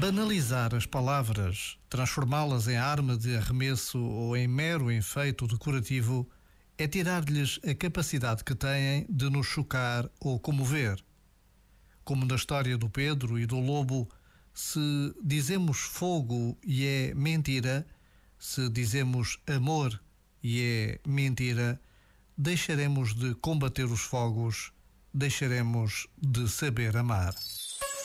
Banalizar as palavras, transformá-las em arma de arremesso ou em mero enfeito decorativo, é tirar-lhes a capacidade que têm de nos chocar ou comover. Como na história do Pedro e do lobo, se dizemos fogo e é mentira, se dizemos amor e é mentira, deixaremos de combater os fogos, deixaremos de saber amar.